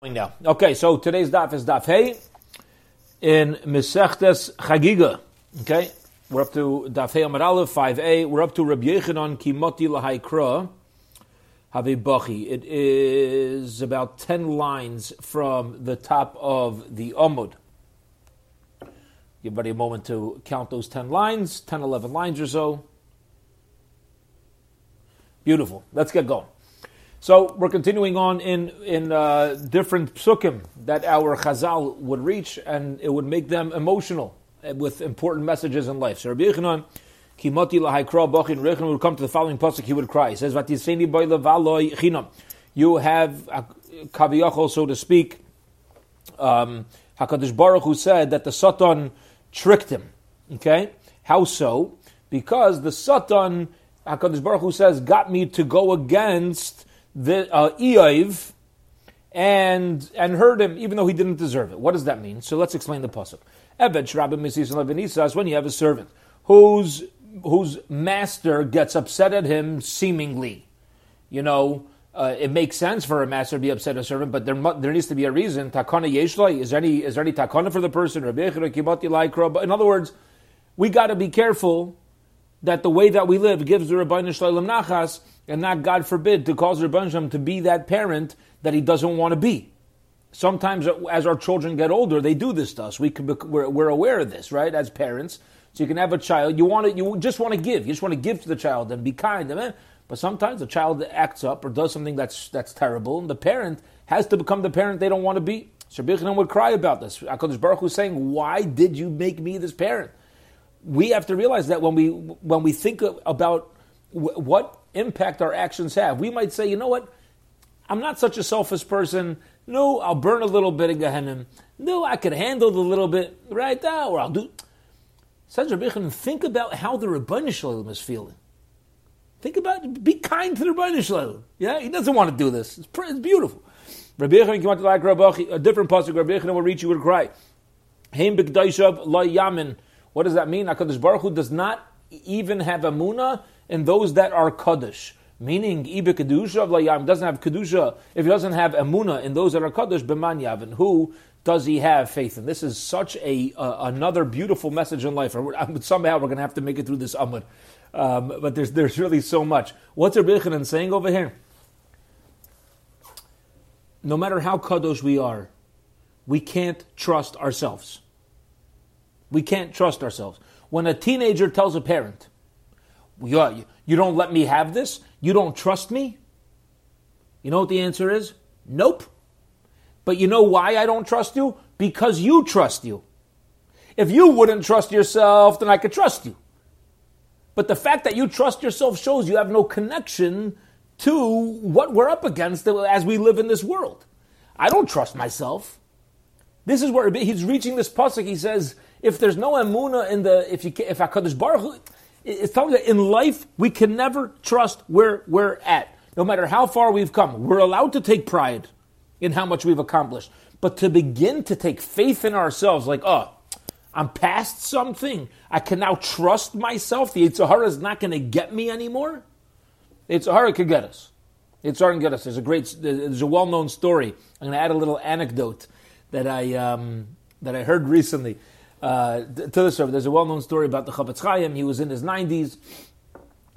now. Okay, so today's daf is daf hey in Mesechtes Chagiga. Okay, we're up to daf hey Amar Aleph five a. We're up to Rabbi Yechanan Kimoti Lahaikra Have Bachi. It is about ten lines from the top of the Amud. Give everybody a moment to count those ten lines, 10, 11 lines or so. Beautiful. Let's get going. So we're continuing on in in uh, different psukim that our Chazal would reach, and it would make them emotional uh, with important messages in life. So Rabbi Yechanan, Kimoti lahaykra bachin Yechanan would come to the following pasuk. He would cry. He says, "Vatiseni boy levaloi chinam." You have kaviyachol, so to speak. Um, Hakadosh Baruch Hu said that the Satan tricked him. Okay, how so? Because the Satan, Hakadosh Baruch Hu says, got me to go against the uh, Eiv and and heard him even though he didn't deserve it. What does that mean? So let's explain the pasuk. Eved Shrabim Misis Levinisas when you have a servant whose whose master gets upset at him seemingly. You know, uh, it makes sense for a master to be upset at a servant, but there there needs to be a reason. Takana yeshlai is there any is there any takana for the person? In other words, we got to be careful that the way that we live gives the Ribono Shel Olam Nachas, and not, God forbid, to cause Ribono Shel Olam to be that parent that he doesn't want to be. Sometimes, as our children get older, they do this to us. We be, we're, we're, aware of this, right? As parents, so you can have a child. You want to, you just want to give. You just want to give to the child and be kind. Amen? But sometimes the child acts up or does something that's that's terrible, and the parent has to become the parent they don't want to be. So would cry about this. Hakadosh Baruch Hu saying, "Why did you make me this parent?" We have to realize that when we when we think about w- what impact our actions have, we might say, you know what, I'm not such a selfish person. No, I'll burn a little bit in Gehenna. No, I could handle the little bit right now, or I'll do. Says Rabbi think about how the Ribono Shel Olam is feeling. Think about be kind to the Ribono Shel Olam. Yeah, he doesn't want to do this. It's, it's beautiful. Rabbi Yechon, you want to like Rabbi a different pasuk. Rabbi Yechon will reach you with a cry. Heim b'kdaishav lo yamin what does that mean? HaKadosh Baruch Hu does not even have Amuna in those that are Kaddish. Meaning, Ibe Kedusha of Layam doesn't have Kedusha. If he doesn't have Amuna in those that are Kaddish, B'man Yavin, who does he have faith in? This is such a uh, another beautiful message in life. Somehow we're going to have to make it through this Amud. Um, but there's, there's really so much. What's Rabbi Yechanan saying over here? No matter how kadosh we are, we can't trust ourselves. We can't trust ourselves. When a teenager tells a parent, you, don't let me have this, you don't trust me, you know what the answer is? Nope. But you know why I don't trust you? Because you trust you. If you wouldn't trust yourself, then I could trust you. But the fact that you trust yourself shows you have no connection to what we're up against as we live in this world. I don't trust myself. This is where he's reaching this pasuk. He says, if there's no emuna in the, if you if Hakadosh Baruch Hu, it's telling that in life we can never trust where we're at, no matter how far we've come. We're allowed to take pride in how much we've accomplished, but to begin to take faith in ourselves, like, oh, I'm past something. I can now trust myself. The Yetzer is not going to get me anymore. The Yetzer Hara could get us. Can get us. There's a great, there's a well-known story. I'm going to add a little anecdote that I um, that I heard recently uh, to the server. There's a well-known story about the Chofetz Chaim. He was in his 90s,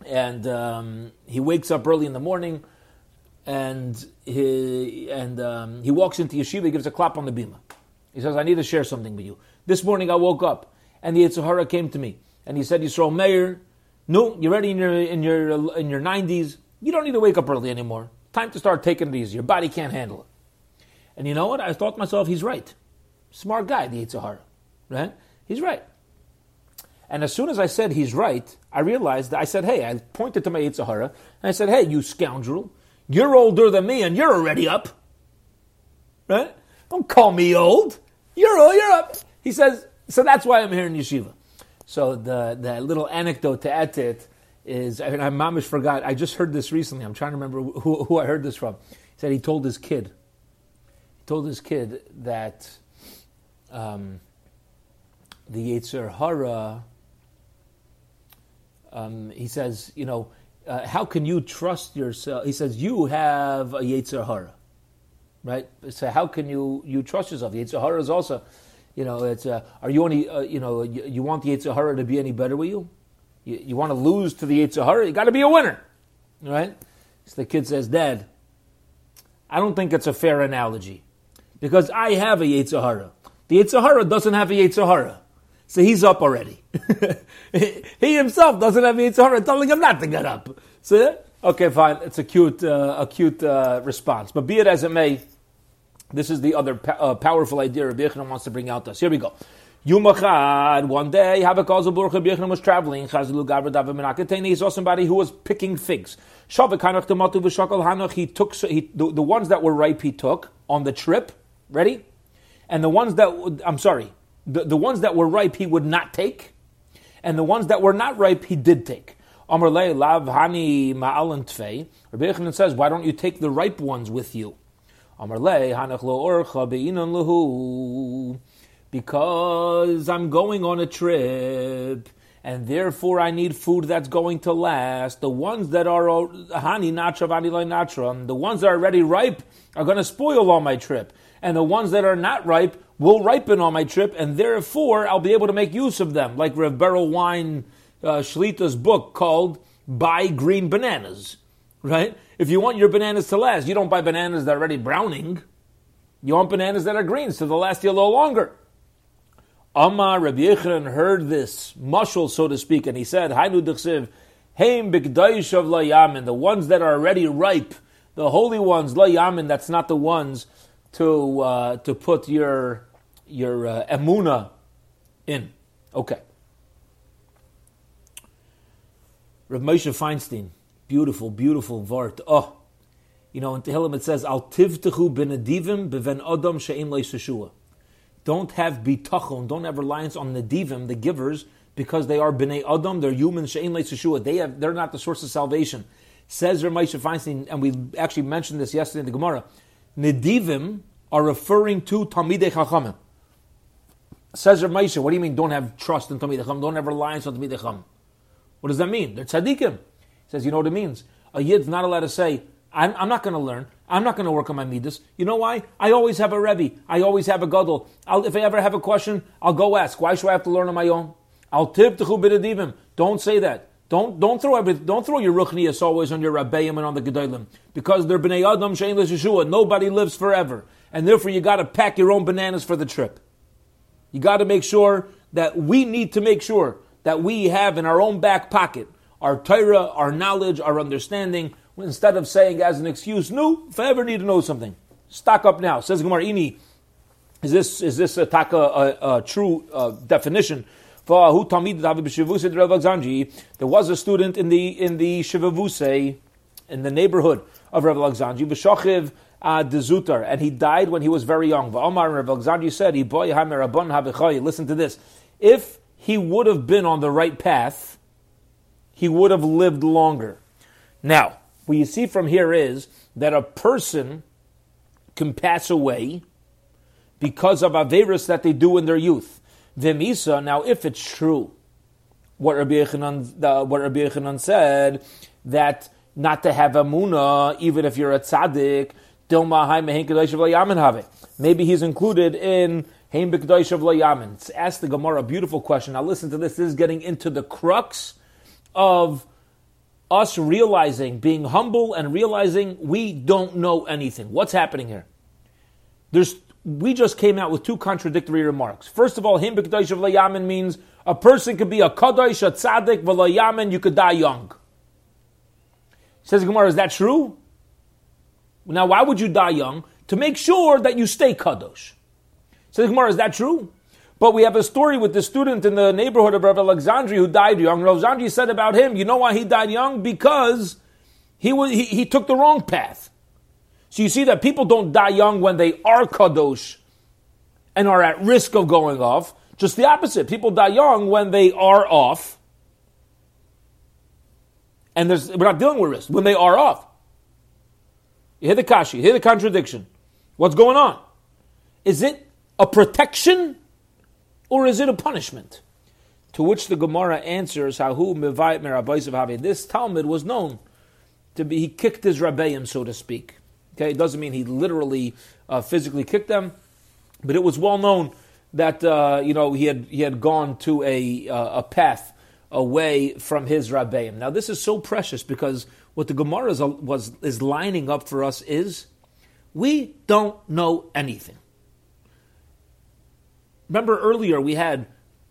and um, he wakes up early in the morning, and he and um, he walks into yeshiva. He gives a clap on the bima. He says, "I need to share something with you." This morning I woke up, and the Yetzer Hara came to me, and he said, "Yisrael Meir, no, you're ready in your in your in your 90s. You don't need to wake up early anymore. Time to start taking it easy. Your body can't handle it." And you know what? I thought to myself, he's right. Smart guy, the Yetzer Hara. Right? He's right. And as soon as I said he's right, I realized that I said, hey, I pointed to my Yetzer Hara, and I said, hey, you scoundrel, you're older than me and you're already up. Right? Don't call me old. You're old, you're up. He says, so that's why I'm here in yeshiva. So the, the little anecdote to add to it is, I, mean, I mamish forgot, I just heard this recently. I'm trying to remember who, who I heard this from. He said he told his kid, he told his kid that um, the Yetzer Hara, um, he says, you know, uh, how can you trust yourself? He says, you have a Yetzer Hara. right? So how can you you trust yourself? The Yetzer Hara is also, you know, it's uh, are you only uh, you know you, you, want the Yetzer Hara to be any better with you? You, you want to lose to the Yetzer Hara? You got to be a winner, right? So the kid says, Dad, I don't think it's a fair analogy because I have a Yetzer Hara. The Yetzer Hara doesn't have a Yetzer Hara. So he's up already. he himself doesn't have a Yetzer Hara telling him not to get up. So, okay, fine. It's a cute, uh, a cute uh, response. But be it as it may, this is the other uh, powerful idea Rabbi Yochanan wants to bring out to us. Here we go. Yumachad, one day, Habakazal Baruch Rabbi Yochanan was traveling. Chazilu Gavra David Menakateni. He saw somebody who was picking figs. Shavik Hanach Tamatu V'Shakal Hanach. He took he, the, the ones that were ripe. He took on the trip. Ready? And the ones that I'm sorry, the, the ones that were ripe he would not take, and the ones that were not ripe he did take. Amr Lav Hani Ma'alan Tfei. Rabbi Yochanan says, why don't you take the ripe ones with you? Amr Hanach Lo. Because I'm going on a trip and therefore I need food that's going to last. The ones that are hani natra vani natra, the ones that are already ripe are going to spoil on my trip, and the ones that are not ripe will ripen on my trip, and therefore I'll be able to make use of them, like Rev Berel Wein uh, Shlita's book called "Buy Green Bananas." Right? If you want your bananas to last, you don't buy bananas that are already browning. You want bananas that are green, so they'll last you a little longer. Amar Rabbi Yochanan heard this mushal, so to speak, and he said, Hainu d'chsiv, Heim b'gdaish of layamin, the ones that are already ripe, the holy ones, layamin, that's not the ones to uh, to put your your uh, emuna in. Okay. Rav Moshe Feinstein, beautiful, beautiful vart. Oh, you know, in Tehillim it says, Al tivtechu benedivim beven adam she'im le'seshua. Don't have bitachon, don't have reliance on the divim, the givers, because they are bnei adam, they're human she'in le'tzeshua. They have, they're not the source of salvation. Says Rav Moshe Feinstein, and we actually mentioned this yesterday in the Gemara. Nedivim are referring to Talmidei Chachamim. Says Ramesha, what do you mean? Don't have trust in Talmidei Chacham? Don't have reliance on Talmidei Chacham? What does that mean? They're tzaddikim. He says, you know what it means? A yid's not allowed to say, I'm, I'm not going to learn. I'm not going to work on my midas. You know why? I always have a rebbe. I always have a gadol. I'll, if I ever have a question, I'll go ask. Why should I have to learn on my own? I'll tip to chubidadivim. Don't say that. Don't don't throw every, don't throw your ruchnias always on your rabbeim and on the gedolim because they're bnei adam shein Yeshua. Nobody lives forever, and therefore you got to pack your own bananas for the trip. You got to make sure that we need to make sure that we have in our own back pocket our Torah, our knowledge, our understanding, instead of saying as an excuse, no, if I ever need to know something, stock up now. Says Gemara Ini, is this is this a, taka, a, a true uh, definition? There was a student in the in the Shivavuse, in the neighborhood of Rav Alexandri, uh, and he died when he was very young. V'Omar Rav Alexandri said, Listen to this. If he would have been on the right path, he would have lived longer. Now, what you see from here is that a person can pass away because of Averis that they do in their youth. Vimisa, now if it's true, what Rabbi Yochanan, uh, what Rabbi said, that not to have a muna, even if you're a tzaddik, maybe he's included in Haim B'Kedosh of Layamin. Ask the Gemara a beautiful question. Now listen to this. This is getting into the crux of us realizing, being humble and realizing we don't know anything. What's happening here? There's, we just came out with two contradictory remarks. First of all, him b'kadosh of means a person could be a kadosh, a tzaddik, v'layamin, you could die young. Says Gemara, is that true? Now, why would you die young? To make sure that you stay kadosh. So the Gemara, is that true? But we have a story with the student in the neighborhood of Rav Alexandri who died young. Rav Alexandri said about him, you know why he died young? Because he, was, he, he took the wrong path. So you see that people don't die young when they are kadosh and are at risk of going off. Just the opposite. People die young when they are off. And there's, we're not dealing with risk. When they are off. You hear the kashi, you hear the contradiction. What's going on? Is it a protection or is it a punishment? To which the Gemara answers, Hahu mevayit This Talmud was known to be, he kicked his rabbeim, so to speak. Okay, it doesn't mean he literally uh, physically kicked them, but it was well known that uh, you know he had he had gone to a uh, a path away from his rabbeim. Now this is so precious because what the Gemara is, was is lining up for us is we don't know anything. Remember earlier we had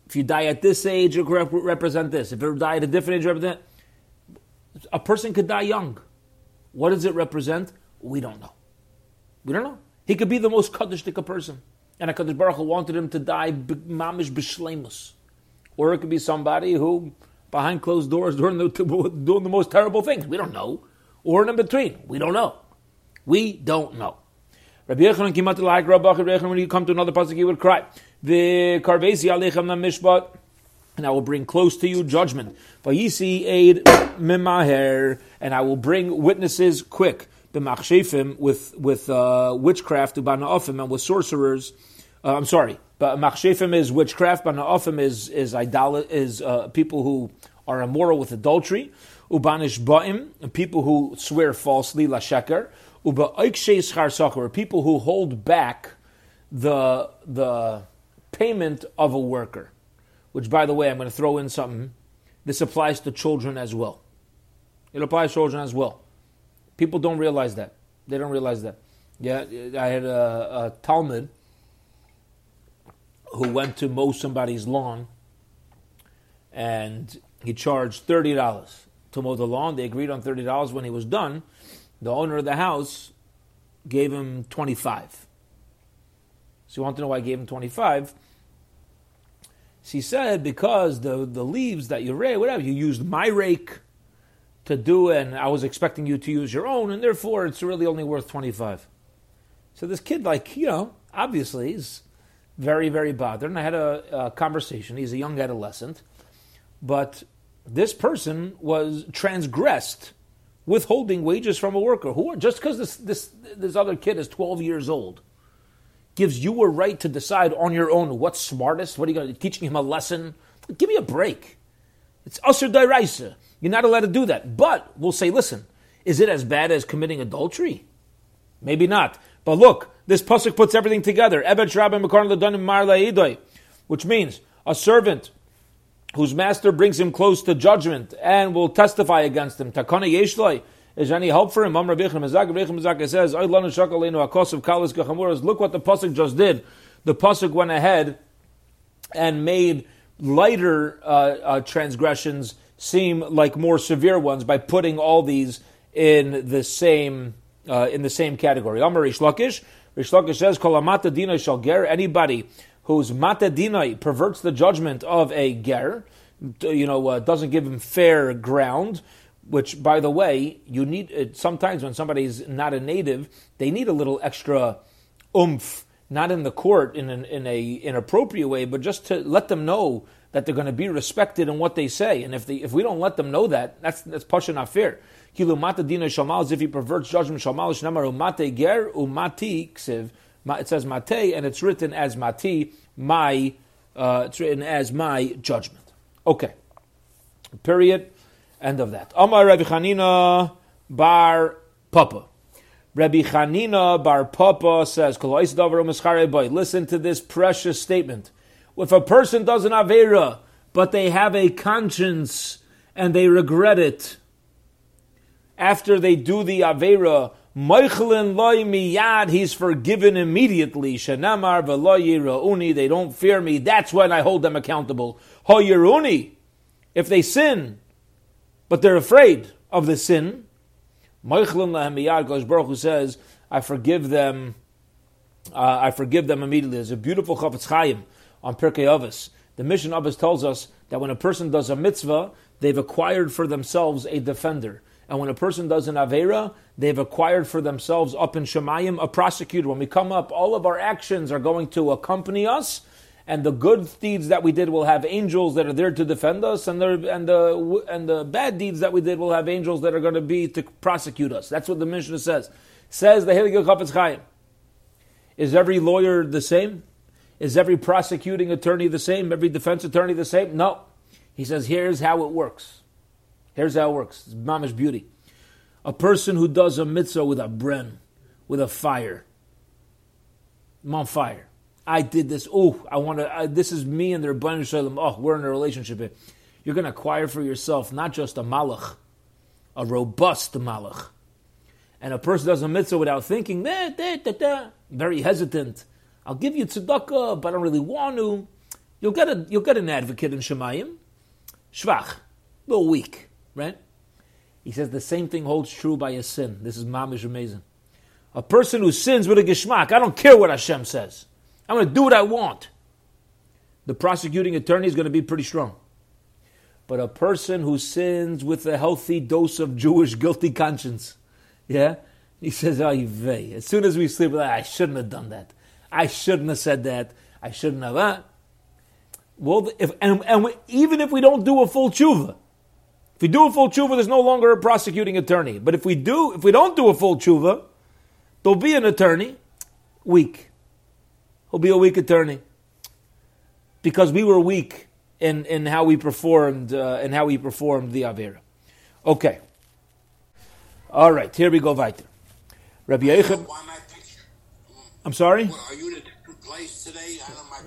if you die at this age, it rep- represent this. If you die at a different age, represent a person could die young. What does it represent? We don't know. We don't know. He could be the most kaddishtika person, and a Kaddish Baruch Hu wanted him to die mamish b'shleimus, or it could be somebody who, behind closed doors, doing the, doing the most terrible things. We don't know, or in between. We don't know. We don't know. Rabbi Yochanan came out to like Rabbi when he come to another pasuk, he would cry. The karvesi alechem na mishpat, and I will bring close to you judgment. Vayisi aid mimaher, and I will bring witnesses quick b'machshefim with with uh, witchcraft ubana'ofim and with sorcerers. Uh, I'm sorry, but machshefim is witchcraft. Bana'ofim is is idol is uh, people who are immoral with adultery. Ubanish ba'im, people who swear falsely, la sheker. Uba schar people who hold back the the payment of a worker. Which, by the way, I'm going to throw in something. This applies to children as well. It applies to children as well. People don't realize that. They don't realize that. Yeah, I had a, a Talmud who went to mow somebody's lawn, and he charged thirty dollars to mow the lawn. They agreed on thirty dollars. When he was done, the owner of the house gave him twenty-five. So you want to know why I gave him twenty-five? She said because the the leaves that you rake, whatever you used my rake to do, and I was expecting you to use your own, and therefore it's really only worth 25. So this kid, like, you know, obviously is very, very bothered. And I had a, a conversation. He's a young adolescent. But this person was transgressed withholding wages from a worker. Who just because this, this this other kid is 12 years old gives you a right to decide on your own what's smartest. What are you going to teaching him a lesson? Give me a break. It's usher dairaisa. You're not allowed to do that. But we'll say, listen, is it as bad as committing adultery? Maybe not. But look, this pasuk puts everything together. Which means a servant whose master brings him close to judgment and will testify against him. Takana yeshloi. Is any help for him? says, Look what the pasuk just did. The pasuk went ahead and made lighter uh, uh, transgressions seem like more severe ones by putting all these in the same uh, in the same category. Amar Rish Lakish, Rish Lakish says, "Kol amata dinai shall ger." Anybody whose mata dinai perverts the judgment of a ger, you know, uh, doesn't give him fair ground. Which, by the way, you need uh, sometimes when somebody's not a native, they need a little extra oomph, not in the court in an in a inappropriate way, but just to let them know that they're going to be respected in what they say. And if they, if we don't let them know that, that's that's pasha not fair. Kilu mata dina shamal as if he perverts judgment shamal shnamar umate ger umati ksiv. It says mate and it's written as mati my. Uh, it's written as my judgment. Okay. Period. End of that. Amar Rabbi Chanina bar Papa. Rabbi Chanina bar Papa says, Listen to this precious statement if a person does an Avera, but they have a conscience and they regret it, after they do the Avera, Meichlin loy miyad, he's forgiven immediately. Shenamar v'lo they don't fear me. That's when I hold them accountable. Ho yiruni, if they sin, but they're afraid of the sin, Meichlin lahem miyad, Gosh Baruch says, I forgive them, uh, I forgive them immediately. There's a beautiful Chafetz Chaim on Pirkei Avos. The Mishnah Avos tells us that when a person does a mitzvah, they've acquired for themselves a defender. And when a person does an Avera, they've acquired for themselves up in Shemayim a prosecutor. When we come up, all of our actions are going to accompany us, and the good deeds that we did will have angels that are there to defend us, and the and the and the bad deeds that we did will have angels that are going to be to prosecute us. That's what the Mishnah says. Says the Heilige Chafetz Chaim. Is every lawyer the same? Is every prosecuting attorney the same? Every defense attorney the same? No. He says, here's how it works. Here's how it works. It's mamish beauty. A person who does a mitzvah with a bren, with a fire. I'm on fire. I did this. Oh, I want to. This is me and the Ribono Shel Olam. Oh, we're in a relationship. You're going to acquire for yourself not just a malach, a robust malach. And a person does a mitzvah without thinking, da, da, da, da, very hesitant. I'll give you tzedakah, but I don't really want to. You'll get a you'll get an advocate in Shemayim. Shvach, a little weak, right? He says the same thing holds true by a sin. This is mamish amazing. A person who sins with a geshmak, I don't care what Hashem says. I'm going to do what I want. The prosecuting attorney is going to be pretty strong. But a person who sins with a healthy dose of Jewish guilty conscience, yeah, he says, "Oh, vey." As soon as we sleep, I shouldn't have done that. I shouldn't have said that. I shouldn't have. that." Well, if and, and we, even if we don't do a full tshuva, if we do a full tshuva, there's no longer a prosecuting attorney. But if we do, if we don't do a full tshuva, there'll be an attorney, weak. He'll be a weak attorney because we were weak in, in how we performed uh, in how we performed the avera. Okay. All right, here we go weiter. Rabbi Yechon. I'm sorry. Are you in a different place today?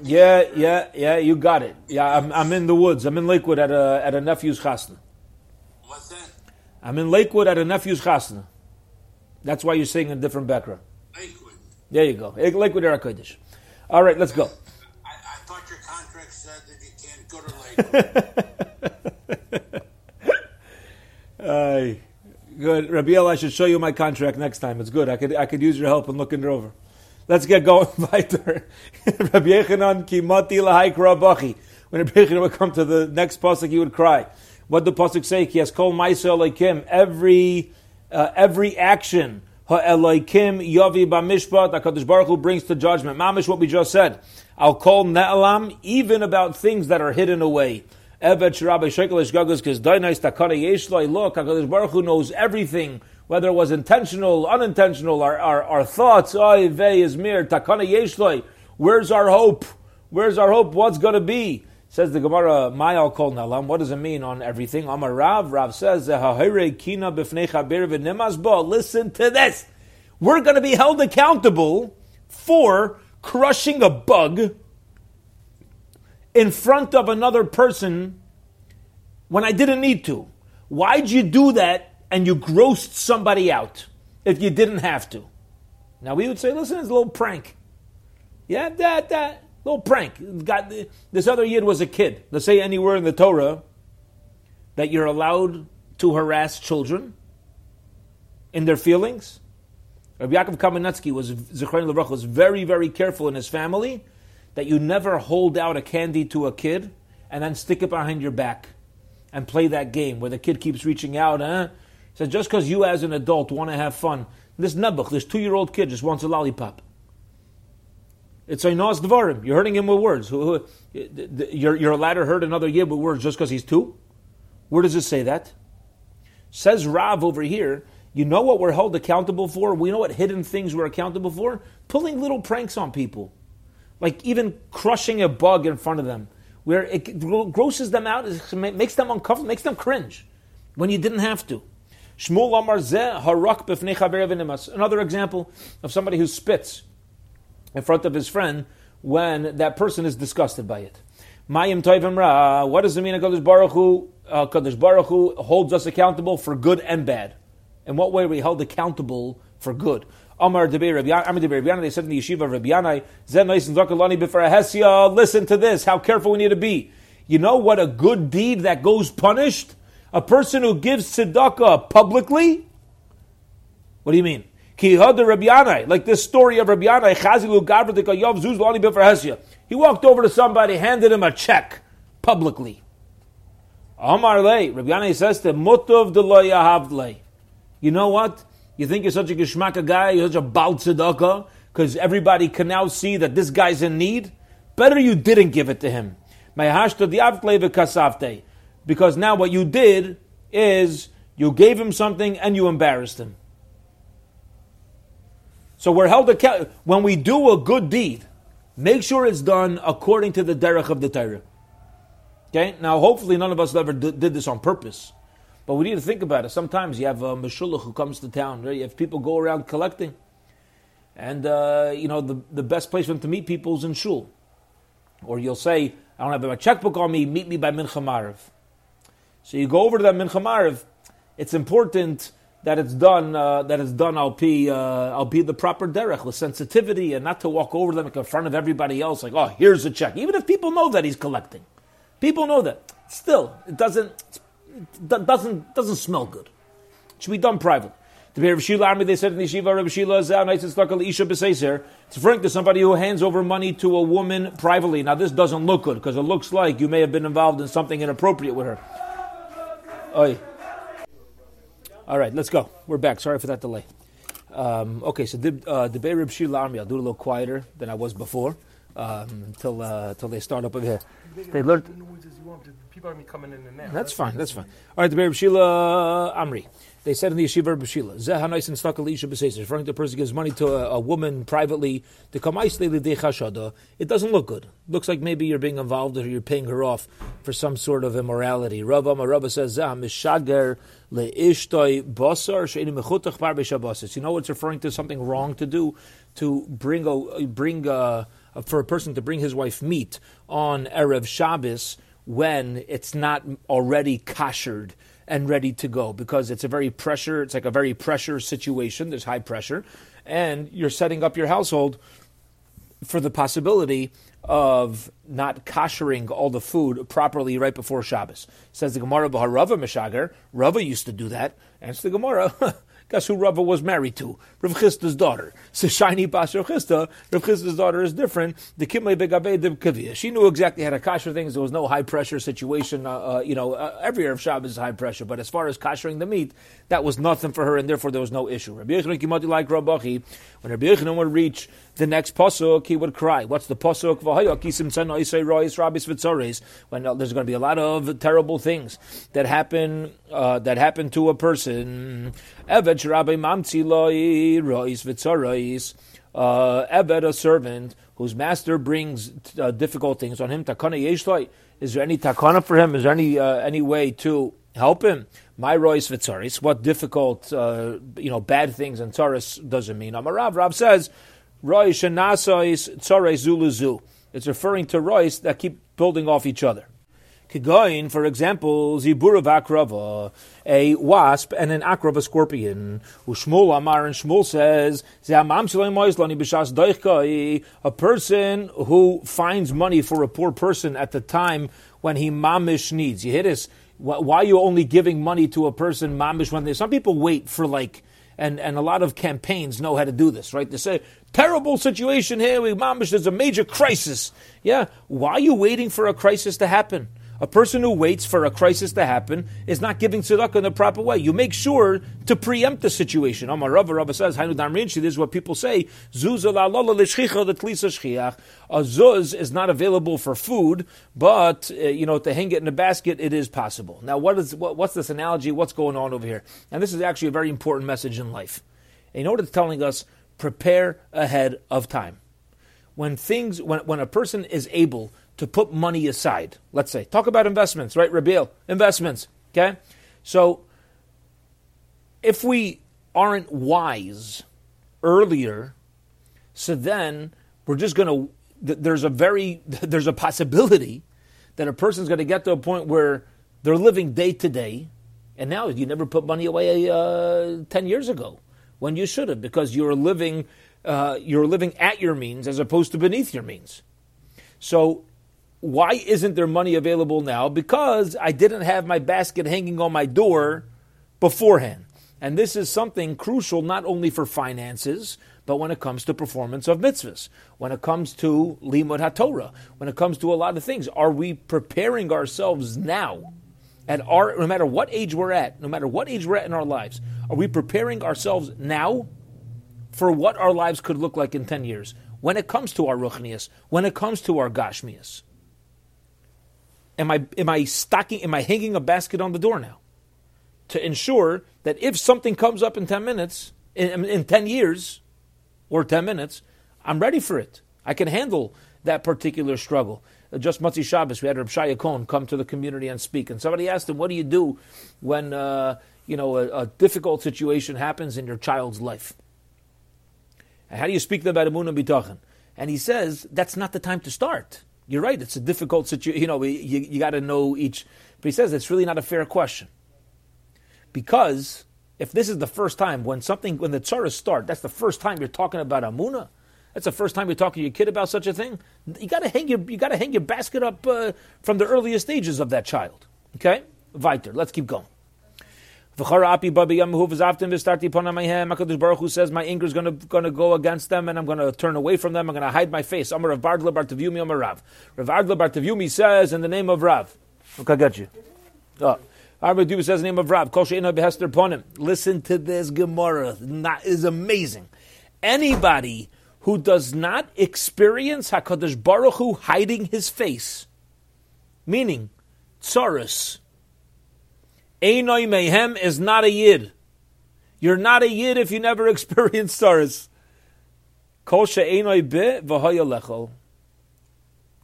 Yeah, yeah, yeah. You got it. Yeah, I'm, I'm in the woods. I'm in Lakewood at a at a nephew's chasna. What's that? I'm in Lakewood at a nephew's chasna. That's why you're saying a different background. Lakewood. There you go. Lakewood Era Kodesh. All right, let's go. I, I thought your contract said that you can't go to uh, Lakewood. good. Rabiel, I should show you my contract next time. It's good. I could I could use your help in looking it over. Let's get going weiter. Rabbi Yechanan kimati lahaik rabachi. When Rabbi Yechanan would come to the next pasuk, he would cry. What the pasuk say? He has called Maisa Elohim. Every uh, every action Ha'eloikim yavi b'mishpat. Hakadosh Baruch Hu brings to judgment. Mamish, what we just said. I'll call ne'alam even about things that are hidden away. Evet shirabe shekelish gagas takana yeshloi. Look, Hakadosh Baruch Hu knows everything. Whether it was intentional, unintentional, our, our, our thoughts, oy is mir, takana yeshloi. Where's our hope? Where's our hope? What's going to be? Says the Gemara, Mayal kol nalam. What does it mean on everything? Amar Rav. Rav says, kina Listen to this. We're going to be held accountable for crushing a bug in front of another person when I didn't need to. Why'd you do that and you grossed somebody out if you didn't have to? Now we would say, listen, it's a little prank. Yeah, that, that. Little prank. Got, this other yid was a kid. Let's say anywhere in the Torah that you're allowed to harass children in their feelings. Rabbi Yaakov Kamenetsky was Zichron was very very careful in his family that you never hold out a candy to a kid and then stick it behind your back and play that game where the kid keeps reaching out. Huh? He said just because you as an adult want to have fun, this nebuch, this two year old kid just wants a lollipop. It's a nos dvarim. You're hurting him with words. You're, you're allowed to hurt another yid with words just because he's two? Where does it say that? Says Rav over here, you know what we're held accountable for? We know what hidden things we're accountable for? Pulling little pranks on people. Like even crushing a bug in front of them, where it grosses them out, makes them uncomfortable, makes them cringe when you didn't have to. Shmuel Amar Harak Another example of somebody who spits in front of his friend when that person is disgusted by it. Mayim Toivim Ra. What does it mean? Kadosh Baruch Hu, uh, Kadosh Baruch Hu holds us accountable for good and bad. In what way are we held accountable for good? Amar Debei Rabbi Yanai, they said in the yeshiva Rabbi Yanai, Zen Naisin Zakalani Bifra listen to this, how careful we need to be. You know what a good deed that goes punished? A person who gives tzedakah publicly? What do you mean? Ki Rabbi Yanai, like this story of Rabbi Chazilu Gavratika Yov Zuz Lani Bifra He walked over to somebody, handed him a check publicly. Amar Lei, Rabbi says to Mutov Deloya You know what? You think you're such a geshmaka guy, you're such a bal because everybody can now see that this guy's in need? Better you didn't give it to him. Because now what you did is you gave him something and you embarrassed him. So we're held accountable. When we do a good deed, make sure it's done according to the derech of the Torah. Okay? Now, hopefully, none of us ever did this on purpose. But we need to think about it. Sometimes you have a meshulach who comes to town. Right? You have people go around collecting. and uh, you know the the best place for them to meet people is in shul, or you'll say, I don't have my checkbook on me. Meet me by mincha. So you go over to that mincha. It's important that it's done uh, that it's done I'll be uh, I'll be the proper derech with sensitivity and not to walk over them in front of everybody else like oh here's a check. Even if people know that he's collecting. People know that. Still it doesn't it doesn't doesn't smell good. It should be done privately. The Rav Shila Army they said in the Yeshiva Rav Shila it's referring to somebody who hands over money to a woman privately. Now this doesn't look good because it looks like you may have been involved in something inappropriate with her. Oy. All right, let's go. We're back. Sorry for that delay. Um, okay, so the uh, the Rib Shila Army, I'll do it a little quieter than I was before um, until uh, they start up over here. They learned. People are coming in and out. That's fine. That's fine. All right, the Rib Shila Amri. They said in the yeshiva of Bashila, Zehanais and Stakal Isha Beseser, referring to a person gives money to a, a woman privately to come It doesn't look good. Looks like maybe you're being involved or you're paying her off for some sort of immorality. Rav Rabba says, Zah Mishager leishtoi basar sheini mechutach par You know it's referring to? Something wrong to do? To bring a bring a, for a person to bring his wife meat on erev Shabbos when it's not already kashered and ready to go because it's a very pressure, it's like a very pressure situation. There's high pressure, and you're setting up your household for the possibility of not koshering all the food properly right before Shabbos. Says the Gemara, Rava Meshager. Rava used to do that. Answer the Gemara. Guess who Rava was married to? Rav Chisda's daughter. So shiny Bas Rav Chisda. Rav Chisda's daughter is different. The Kimle Begabe de Kavia. She knew exactly how to kasher things. There was no high pressure situation. Uh, uh, you know, uh, every Erev Shabbos is high pressure. But as far as kashering the meat, that was nothing for her, and therefore there was no issue. Rabbi Kimati like Rabbachi. When Rabbi Yochanan would reach the next pasuk, he would cry. What's the pasuk? When uh, there's going to be a lot of terrible things that happen uh, that happen to a person. Evet Rabbi. Uh, Ebed, a servant whose master brings uh, difficult things on him. Takana Yeshloi. Is there any takana for him? Is there any uh, any way to help him? My rois vitzaris. What difficult, uh, you know, bad things and tzaris doesn't mean. Amarav Rav says rois shenasais tzaris zuluzu. It's referring to rois that keep building off each other. Kigoin, for example, ziburav akrava, a wasp and an akrava scorpion. Ushmul Amar and Shmuel says, a person who finds money for a poor person at the time when he mamish needs. You hear this? Why are you only giving money to a person mamish when they? Some people wait for like, and and a lot of campaigns know how to do this, right? They say terrible situation here. We mamish, there's a major crisis. Yeah, why are you waiting for a crisis to happen? A person who waits for a crisis to happen is not giving tzedakah in the proper way. You make sure to preempt the situation. Amar Rava Rava says, Hainu this is what people say, A zuz is not available for food, but, uh, you know, to hang it in a basket, it is possible. Now, what is, what, what's this analogy? What's going on over here? And this is actually a very important message in life. In order to telling us, prepare ahead of time. When things, when, when a person is able to put money aside. Let's say, talk about investments, right, Rabil? Investments, okay? So, if we aren't wise earlier, so then we're just going to, there's a very, there's a possibility that a person's going to get to a point where they're living day to day, and now you never put money away uh, 10 years ago when you should have, because you're living, uh, you're living at your means as opposed to beneath your means. So why isn't there money available now? Because I didn't have my basket hanging on my door beforehand. And this is something crucial not only for finances, but when it comes to performance of mitzvahs, when it comes to limud haTorah, when it comes to a lot of things. Are we preparing ourselves now? At our, no matter what age we're at, no matter what age we're at in our lives, are we preparing ourselves now for what our lives could look like in 10 years? When it comes to our ruchnias, when it comes to our gashmias am I am I stocking am I hanging a basket on the door now to ensure that if something comes up in 10 minutes in, in 10 years or 10 minutes I'm ready for it I can handle that particular struggle uh, just Matzi Shabbos we had Reb Shaya Cohn come to the community and speak and somebody asked him what do you do when uh, you know a, a difficult situation happens in your child's life And how do you speak to them about Amunah Bitachon? And he says, that's not the time to start. You're right, it's a difficult situation. You know, you, you got to know each. But he says it's really not a fair question. Because if this is the first time when something, when the tzaras start, that's the first time you're talking about Amunah. That's the first time you're talking to your kid about such a thing. You got to hang your you got to hang your basket up uh, from the earliest stages of that child. Okay, Weiter. Let's keep going. Hakadosh Baruch Hu says, "My anger is going to going to go against them, and I'm going to turn away from them. I'm going to hide my face." Amar Rav Bardla Bartavyumi Amar Rav. Rav Bardla Bartavyumi says, "In the name of Rav." Okay, I got you. Oh. Rav says, "In the name of Rav." Kol behester ponim. Listen to this Gemara. That is amazing. Anybody who does not experience Hakadosh Baruch Hu hiding His face, meaning tsaris Einoi Mehem is not a Yid. You're not a Yid if you never experienced stars. Kol Einoi Be V'Hoya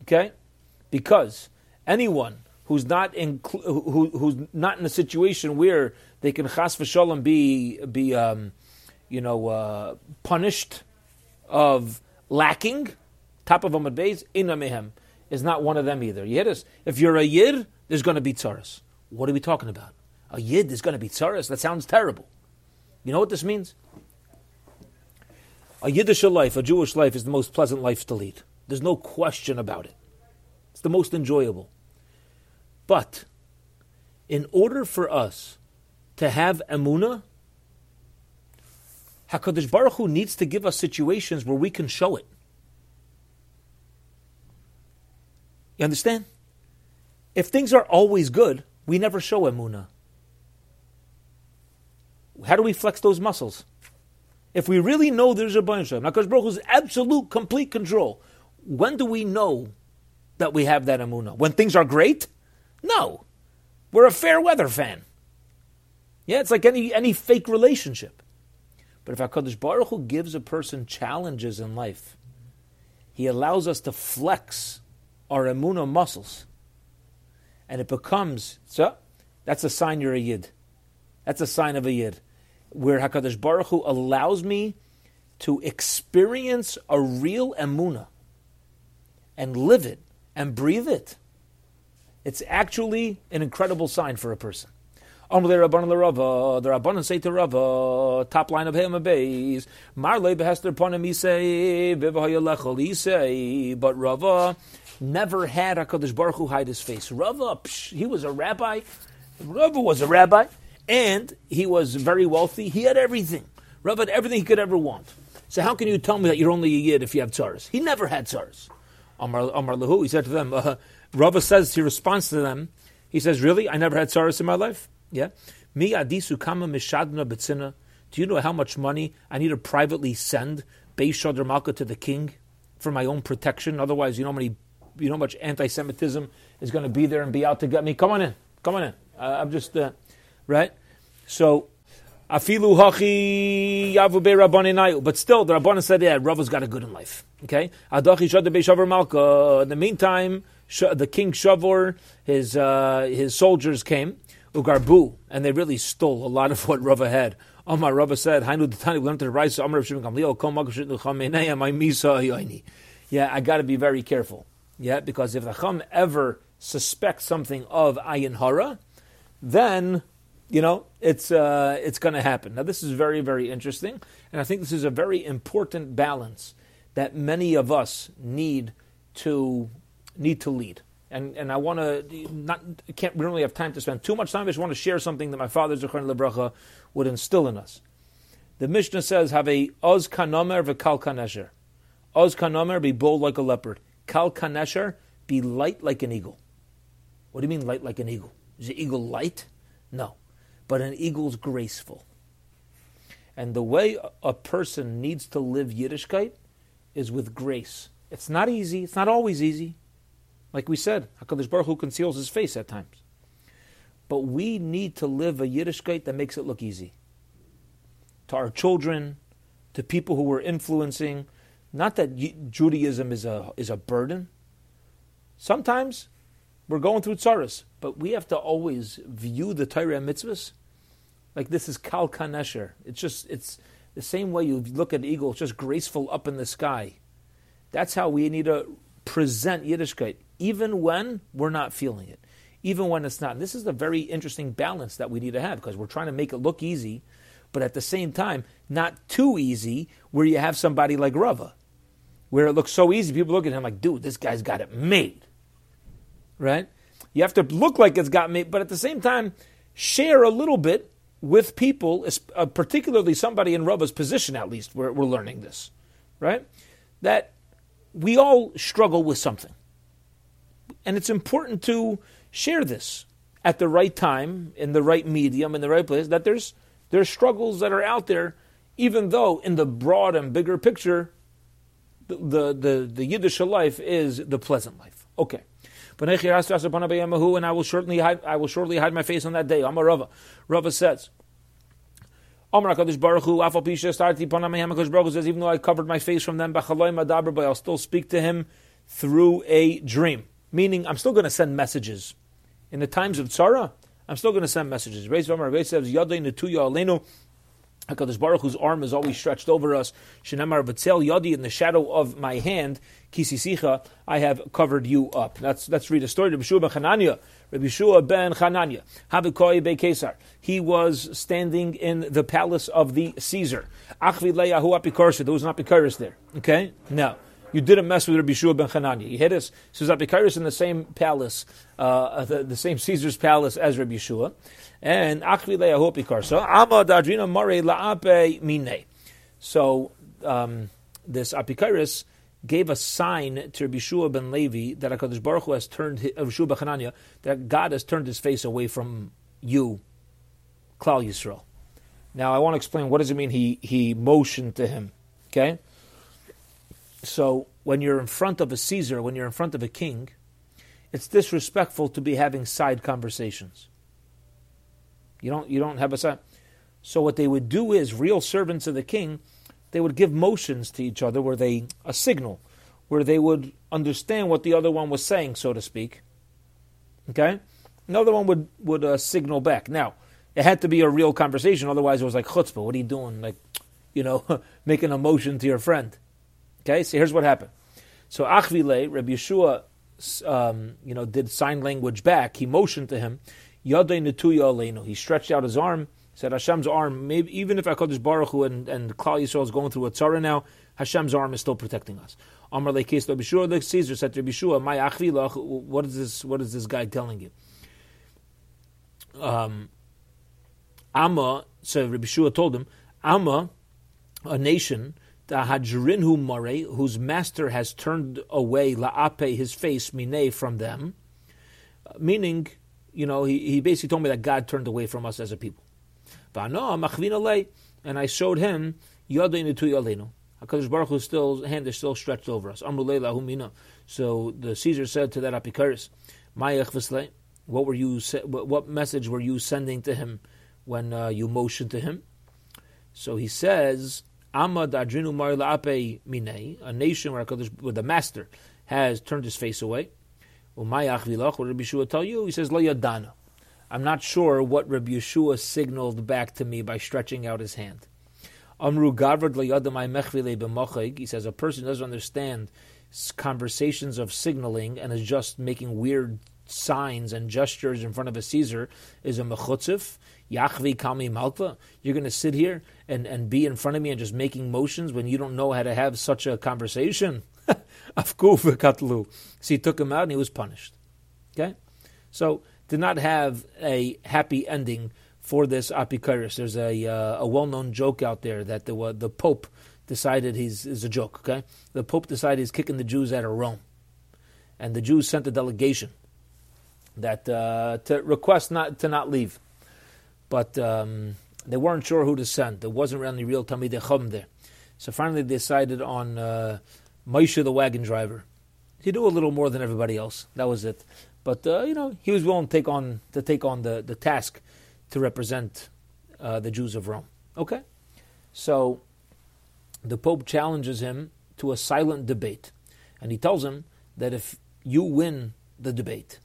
Okay? Because anyone who's not in who, who's not in a situation where they can chas v'shalom be be um, you know uh, punished of lacking top of Amad Beis ina mehem is not one of them either. You hear this? If you're a yid, there's going to be tzaras. What are we talking about? A yid is going to be tzaras. That sounds terrible. You know what this means? A Yiddish life, a Jewish life, is the most pleasant life to lead. There's no question about it. It's the most enjoyable. But in order for us to have emuna, Hakadosh Baruch Hu needs to give us situations where we can show it. You understand? If things are always good, we never show emuna. How do we flex those muscles? If we really know there's a bunch of because Baruch is absolute, complete control. When do we know that we have that amuna? When things are great? No, we're a fair weather fan. Yeah, it's like any any fake relationship. But if Hakadosh Baruch Hu gives a person challenges in life, He allows us to flex our emuna muscles, and it becomes so. That's a sign you're a yid. That's a sign of a yid where Hakadosh Baruch Hu allows me to experience a real emuna and live it and breathe it. It's actually an incredible sign for a person. The Rabbanan say to Rava, top line of him Beis, Marle behester ponim He say, but Rava never had Hakadosh Baruch Hu hide his face. Rava, psh, he was a rabbi. Rava was a rabbi and he was very wealthy. He had everything. Rav had everything he could ever want. So how can you tell me that you're only a yid if you have tsars? He never had tsars. Amar, Amar Lahu, he said to them, uh, says, he responds to them, he says, really? I never had tsars in my life? Yeah. Mi adisu kama mishadna betzina. Do you know how much money I need to privately send Beis Shadr Malka to the king for my own protection? Otherwise, you know how many, you know how much anti-Semitism is going to be there and be out to get me? Come on in. Come on in. Uh, I'm just, uh, right? So, afilu hachi yavu be rabbanin But still, the rabbanin said, yeah, Rava's got a good in life. Okay? Adachi shada be shavar malka. In the meantime, the king Shavor, his, uh, his soldiers came, ugarbu, and they really stole a lot of what Rava had. Omar Rava said, Hainu Tani, we learned to write, so Amar Shimon Gamliel, Kol Misa. Yeah, I got to be very careful. Yeah, because if the Chum ever suspects something of Ayin Hara, then you know, it's uh, it's going to happen. Now, this is very, very interesting, and I think this is a very important balance that many of us need to need to lead. And and I want to not can't we don't really have time to spend too much time. I just want to share something that my father Zechron Lebracha would instill in us. The Mishnah says, "Have a oz kanomer v'kal kanesher." Oz kanomer, be bold like a leopard. Kal kanesher, be light like an eagle. What do you mean light like an eagle? Is the eagle light? No but an eagle's graceful. And the way a person needs to live Yiddishkeit is with grace. It's not easy. It's not always easy. Like we said, Hakadosh Baruch Hu conceals his face at times. But we need to live a Yiddishkeit that makes it look easy. To our children, to people who we're influencing. Not that Judaism is a is a burden. Sometimes we're going through tsaras, but we have to always view the Torah and mitzvahs like this is kal kanesher. It's just it's the same way you look at eagle, just graceful up in the sky. That's how we need to present Yiddishkeit, even when we're not feeling it, even when it's not. And this is a very interesting balance that we need to have because we're trying to make it look easy, but at the same time, not too easy where you have somebody like Rava, where it looks so easy. People look at him like, dude, this guy's got it made. Right? You have to look like it's got made, but at the same time, share a little bit with people, uh, particularly somebody in Rava's position, at least, we're, we're learning this, right? That we all struggle with something. And it's important to share this at the right time, in the right medium, in the right place, that there's, there's struggles that are out there, even though in the broad and bigger picture, the, the, the, the Yiddish life is the pleasant life. Okay. And I will shortly hide, I will shortly hide my face on that day. Amar Rava. Rava says, Amar Hakadosh Baruch Hu, Afal Pisha Starti Panameham Hakadosh Baruch Hu says, even though I covered my face from them, Bachaloi Madaber, but I'll still speak to him through a dream. Meaning, I'm still going to send messages. In the times of tzara, I'm still going to send messages. Reis Amar Reis says, Yadei Netuya Alenu, Hakadosh Baruch Hu's arm is always stretched over us. Shenamar v'tzel yadi in the shadow of my hand, kisisicha, I have covered you up. Let's let's read a story. Rabbi Shua ben Chananya, Rabbi Shua ben Chananya, Habikoi be Kesar. He was standing in the palace of the Caesar. Achvi leyahu apikorsa. There was an apikoris there. Okay, now you didn't mess with Rabbi Shua ben Chananya. He hit us. So Apikoris in the same palace, uh, the, the, same Caesar's palace as Rabbi Shua and Achvi Leahopikar. So Ama Dadrina Mare Laape Mine. So um, this Apikaris gave a sign to Rabbi Shua ben Levi that Hakadosh Baruch Hu has turned Rabbi Shua Hanania, that God has turned His face away from you, Klal Yisrael. Now I want to explain what does it mean. He he motioned to him. Okay. So when you're in front of a Caesar, when you're in front of a king, it's disrespectful to be having side conversations. You don't you don't have a son. So what they would do is real servants of the king, they would give motions to each other where they a signal, where they would understand what the other one was saying, so to speak. Okay, another one would would uh, signal back. Now it had to be a real conversation, otherwise it was like chutzpah. What are you doing? Like, you know, making a motion to your friend. Okay, so here's what happened. So Achvile, Rabbi Yeshua, um, you know, did sign language back. He motioned to him. He stretched out his arm. Said Hashem's arm. Maybe even if Hakadosh Baruch Hu and and Klal Yisrael is going through a tzara now, Hashem's arm is still protecting us. Amar lekes Bishua the Caesar said to Bishua, "My achvilach. What is this? What is this guy telling you?" Um, Amma. So Rabbi Shua told him, Amma, a nation the Hadjrinhu Mare, whose master has turned away la'ape his face mine from them, meaning you know, he, he basically told me that God turned away from us as a people. And I showed him Hakadosh Baruch Hu's still hand is still stretched over us. So the Caesar said to that Apikaris, What were you? What message were you sending to him when uh, you motioned to him? So he says, Amad Adrinu A nation where, where the master has turned his face away. What Rabbi Yeshua tell you? He says, Lo yadana. I'm not sure what Rabbi Yeshua signaled back to me by stretching out his hand. Amru gavard He says a person doesn't understand conversations of signaling and is just making weird signs and gestures in front of a Caesar is a mechutzif. Yachvi kami malkva. You're going to sit here and, and be in front of me and just making motions when you don't know how to have such a conversation. Afku. So he took him out and he was punished. Okay? So, did not have a happy ending for this Apikoros. There's a, uh, a well known joke out there that the, uh, the Pope decided he's is a joke, okay? The Pope decided he's kicking the Jews out of Rome. And the Jews sent a delegation that uh, to request not to not leave. But um, they weren't sure who to send. There wasn't really real Talmidei Chum there. So finally they decided on uh, Moshe the wagon driver. He knew a little more than everybody else. That was it. But uh, you know, he was willing to take on to take on the, the task to represent uh, the Jews of Rome. Okay, so the Pope challenges him to a silent debate, and he tells him that if you win the debate,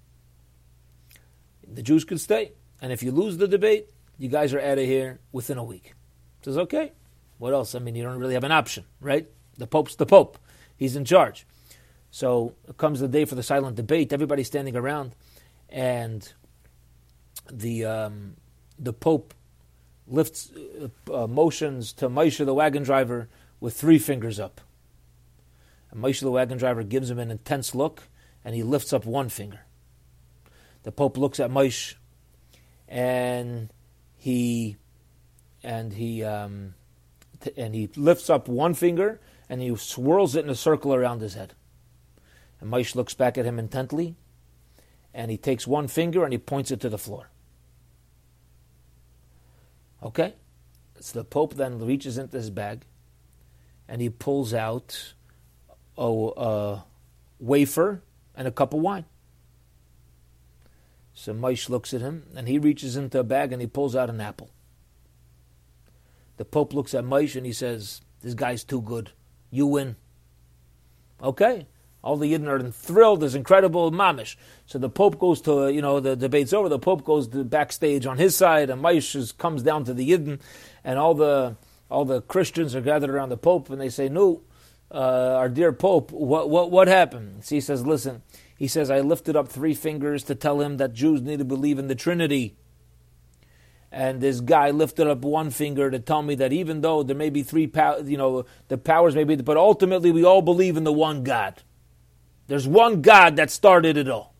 the Jews could stay, and if you lose the debate, you guys are out of here within a week. He says, okay, What else? I mean, you don't really have an option, right? The Pope's the Pope. He's in charge. So comes the day for the silent debate. Everybody's standing around, and the um, the Pope lifts uh, uh, motions to Moshe the wagon driver with three fingers up. And Moshe the wagon driver gives him an intense look, and he lifts up one finger. The Pope looks at Moshe, and he and he um, t- and he lifts up one finger and he swirls it in a circle around his head. And Maish looks back at him intently, and he takes one finger and he points it to the floor. Okay? So the Pope then reaches into his bag and he pulls out a, a wafer and a cup of wine. So Maish looks at him and he reaches into a bag and he pulls out an apple. The Pope looks at Maish and he says, This guy's too good. You win. Okay. All the Yidden are thrilled. There's incredible mamish. So the Pope goes to, you know, the debate's over. The Pope goes backstage on his side, and Maish comes down to the Yidden, and all the all the Christians are gathered around the Pope, and they say, "No, uh, our dear Pope, what what what happened?" So he says, "Listen." He says, "I lifted up three fingers to tell him that Jews need to believe in the Trinity." And this guy lifted up one finger to tell me that even though there may be three, you know, the powers may be, but ultimately we all believe in the one God. There's one God that started it all.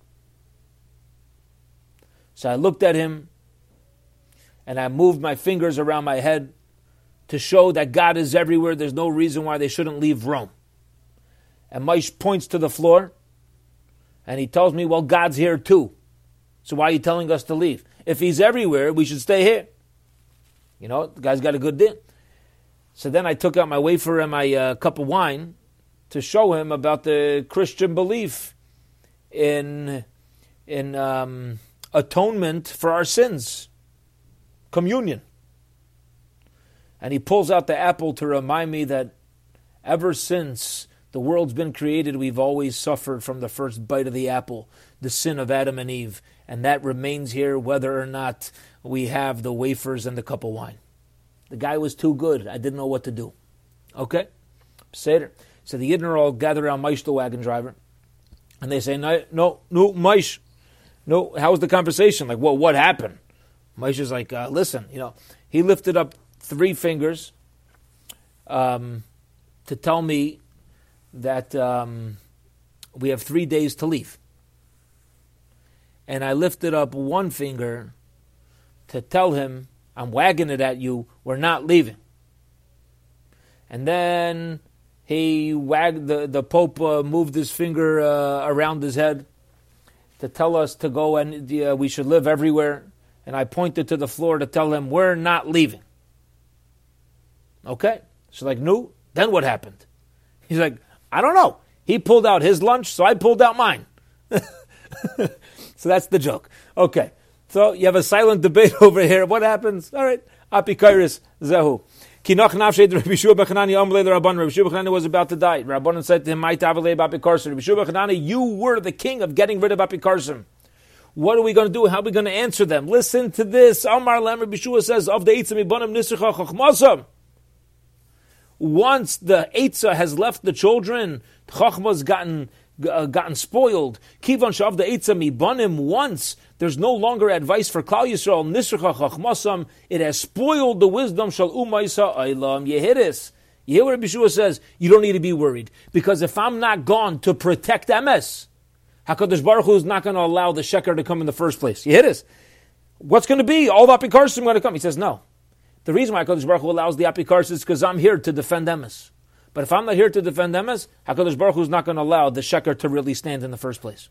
So I looked at him and I moved my fingers around my head to show that God is everywhere. There's no reason why they shouldn't leave Rome. And Moshe points to the floor and he tells me, Well, God's here too. So why are you telling us to leave? If he's everywhere, we should stay here. You know, the guy's got a good deal. So then I took out my wafer and my uh, cup of wine to show him about the Christian belief in in um, atonement for our sins, communion. And he pulls out the apple to remind me that ever since the world's been created, we've always suffered from the first bite of the apple, the sin of Adam and Eve and that remains here whether or not we have the wafers and the cup of wine. The guy was too good. I didn't know what to do. Okay? Seder. So the Yidden are all gathered around Maish, the wagon driver, and they say, no, no, no, Maish, no, how was the conversation? Like, well, what happened? Maish is like, uh, listen, you know, he lifted up three fingers um, to tell me that um, we have three days to leave and I lifted up one finger to tell him, I'm wagging it at you, we're not leaving. And then he wagged, the, the Pope uh, moved his finger uh, around his head to tell us to go and uh, we should live everywhere. And I pointed to the floor to tell him, we're not leaving. Okay? So, like, no, then what happened? He's like, I don't know. He pulled out his lunch, so I pulled out mine. So that's the joke. Okay. So you have a silent debate over here. What happens? All right. Apikairis Zehu. Kinach nafshed Rabbi Shua Bechanani the Rabban. Rabbi Shua Bechanani was about to die. Rabban said to him, "My tavale Apikarsim." Rabbi Shua Bechanani, you were the king of getting rid of Apikarsim. What are we going to do? How are we going to answer them? Listen to this. Amar Lam Rabbi Shua says, "Of the eitzah mibanim nisricha chachmasam." Once the eitzah has left the children, chachma's gotten uh, gotten spoiled. Kivan shav the mibanim once. There's no longer advice for Klal Yisrael. Nisracha chachmasam. It has spoiled the wisdom shal umaysa aylam yehidis. You hear what Rabbi Shua says? You don't need to be worried because if I'm not gone to protect MS, Hakadosh Baruch Hu is not going to allow the sheker to come in the first place. You hear this? What's going to be? All the apikarsim going to come? He says no. The reason why Hakadosh Baruch Hu allows the apikarsim is because I'm here to defend MS. But if I'm not here to defend them, as Hakadosh Baruch Hu is not going to allow the sheker to really stand in the first place.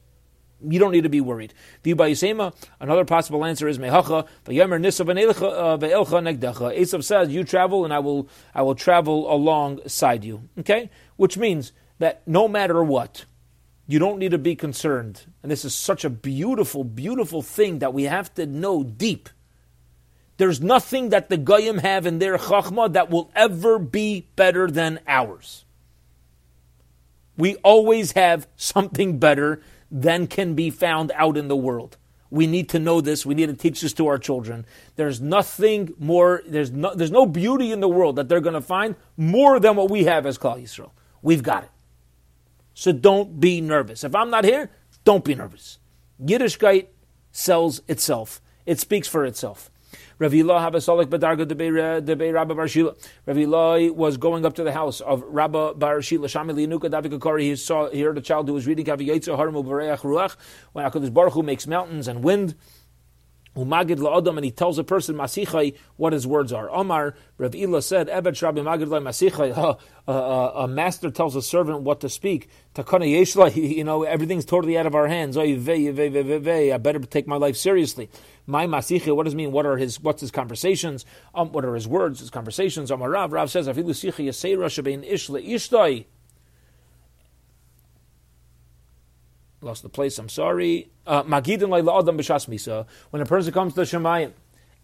You don't need to be worried. Another possible answer is mehacha. Uh, Esav says, "You travel, and I will, I will travel alongside you." Okay, which means that no matter what, you don't need to be concerned. And this is such a beautiful, beautiful thing that we have to know deep. There's nothing that the Goyim have in their Chachma that will ever be better than ours. We always have something better than can be found out in the world. We need to know this. We need to teach this to our children. There's nothing more, there's no, there's no beauty in the world that they're going to find more than what we have as Klal Yisrael. We've got it. So don't be nervous. If I'm not here, don't be nervous. Yiddishkeit sells itself. It speaks for itself. Rav Ilah Debei Rabba Bar Shila. Rav was going up to the house of Rabba Bar Shila. He saw, he heard a child who was reading Ruach. When HaKadosh Baruch Hu makes mountains and wind. Umagid la'adam, and he tells a person masichai what his words are. Omar Rav Ila said, "Evet Shrabi Magid masichai." A master tells a servant what to speak. Takana yeshla, you know, everything's totally out of our hands. I better take my life seriously. My masichai, what does it mean? What are his? What's his conversations? Um, what are his words? His conversations. Omar Rav Rav says, "Afilu sichai yaseira shebein ishla ishtoi." Lost the place. I'm sorry. Uh, Magidin adam b'shas misa. When a person comes to the Shemayim,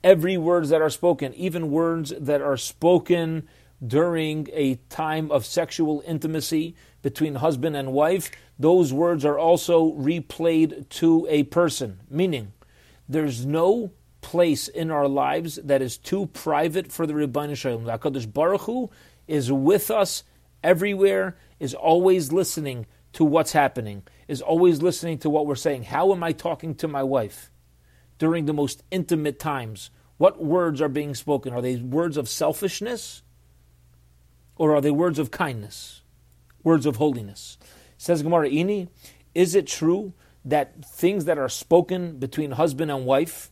every words that are spoken, even words that are spoken during a time of sexual intimacy between husband and wife, those words are also replayed to a person. Meaning, there's no place in our lives that is too private for the Ribono Shel Olam. The Hakadosh Baruch Hu is with us everywhere, is always listening to what's happening, is always listening to what we're saying. How am I talking to my wife during the most intimate times? What words are being spoken? Are they words of selfishness? Or are they words of kindness? Words of holiness? Says Gemara Ini, is it true that things that are spoken between husband and wife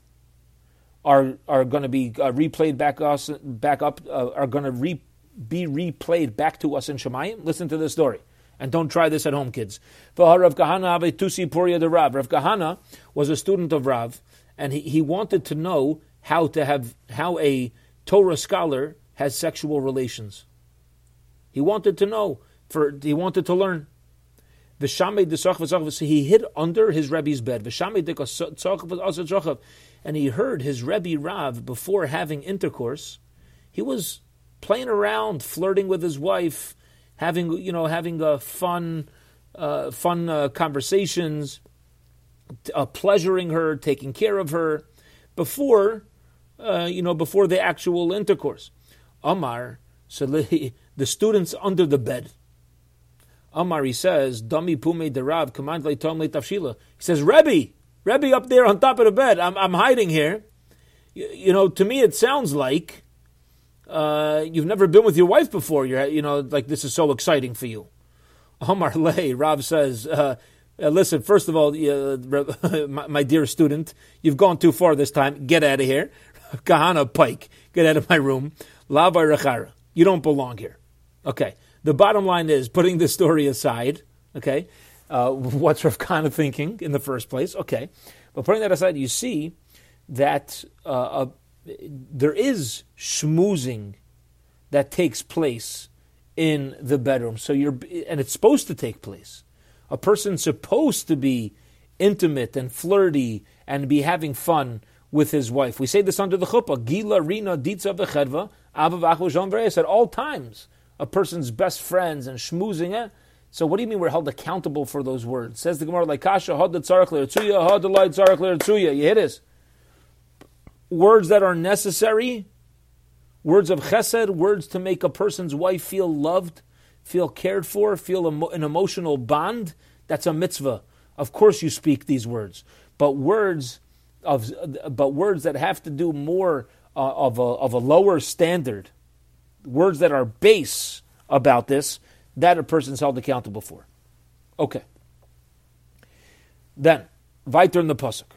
are are going to be uh, replayed back us back up uh, are going to re, be replayed back to us in Shemayim? Listen to the story. And don't try this at home, kids. Rav Kahana was a student of Rav, and he, he wanted to know how to have how a Torah scholar has sexual relations. He wanted to know. For he wanted to learn. He hid under his Rebbe's bed. And he heard his Rebbe Rav before having intercourse. He was playing around, flirting with his wife, having you know having a fun, uh, fun uh, conversations, uh, pleasuring her, taking care of her, before uh, you know before the actual intercourse. Amar, so the students under the bed. Amar, he says, Dami Pume de Rav, command le Tom le Tafshila. He says, Rebbe, Rebbe up there on top of the bed. I'm, I'm hiding here. You, you know, to me it sounds like uh, you've never been with your wife before. You're, you know, like this is so exciting for you. Omar Lay, Rob says, uh, uh, listen, first of all, uh, my, my, dear student, you've gone too far this time. Get out of here. Kahana Pike, get out of my room. Lava Rechara, you don't belong here. Okay. The bottom line is, putting this story aside, okay, uh, what's Rav Kahana thinking in the first place? Okay. But putting that aside, you see that uh, there is schmoozing that takes place in the bedroom. So you're, and it's supposed to take place. A person's supposed to be intimate and flirty and be having fun with his wife. We say this under the chuppah, gila rina ditza v'chedva, at all times. A person's best friends and schmoozing. So what do you mean we're held accountable for those words? Says the Gemara, like kasha had the le'ertzuya. You hit us words that are necessary, words of chesed, words to make a person's wife feel loved, feel cared for, feel an emotional bond. That's a mitzvah. Of course, you speak these words, but words of but words that have to do more uh, of a of a lower standard, words that are base about this, that a person's held accountable for. Okay. Then, weiter in the pasuk.